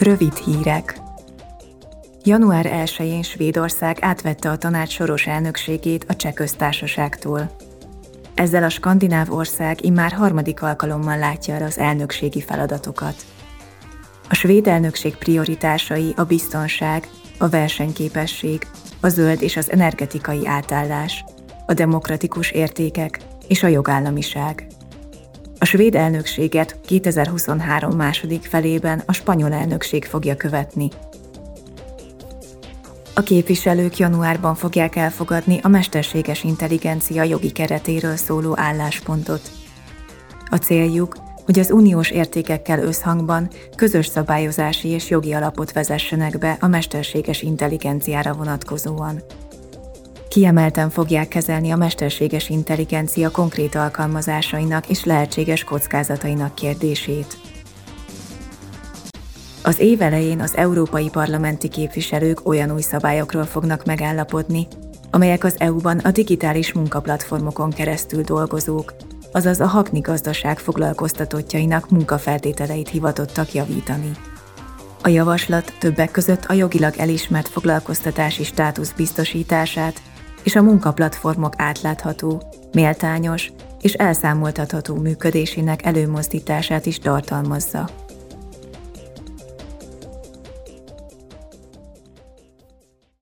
Rövid hírek. Január 1-én Svédország átvette a tanács soros elnökségét a Cseh köztársaságtól. Ezzel a skandináv ország immár harmadik alkalommal látja el az elnökségi feladatokat. A svéd elnökség prioritásai a biztonság, a versenyképesség, a zöld és az energetikai átállás, a demokratikus értékek és a jogállamiság. Svéd elnökséget 2023 második felében a spanyol elnökség fogja követni. A képviselők januárban fogják elfogadni a mesterséges intelligencia jogi keretéről szóló álláspontot. A céljuk, hogy az uniós értékekkel összhangban közös szabályozási és jogi alapot vezessenek be a mesterséges intelligenciára vonatkozóan. Kiemelten fogják kezelni a mesterséges intelligencia konkrét alkalmazásainak és lehetséges kockázatainak kérdését. Az év elején az európai parlamenti képviselők olyan új szabályokról fognak megállapodni, amelyek az EU-ban a digitális munkaplatformokon keresztül dolgozók, azaz a hakni gazdaság foglalkoztatottjainak munkafeltételeit hivatottak javítani. A javaslat többek között a jogilag elismert foglalkoztatási státusz biztosítását és a munkaplatformok átlátható, méltányos és elszámoltatható működésének előmozdítását is tartalmazza.